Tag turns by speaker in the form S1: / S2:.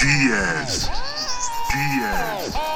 S1: Diaz. Diaz.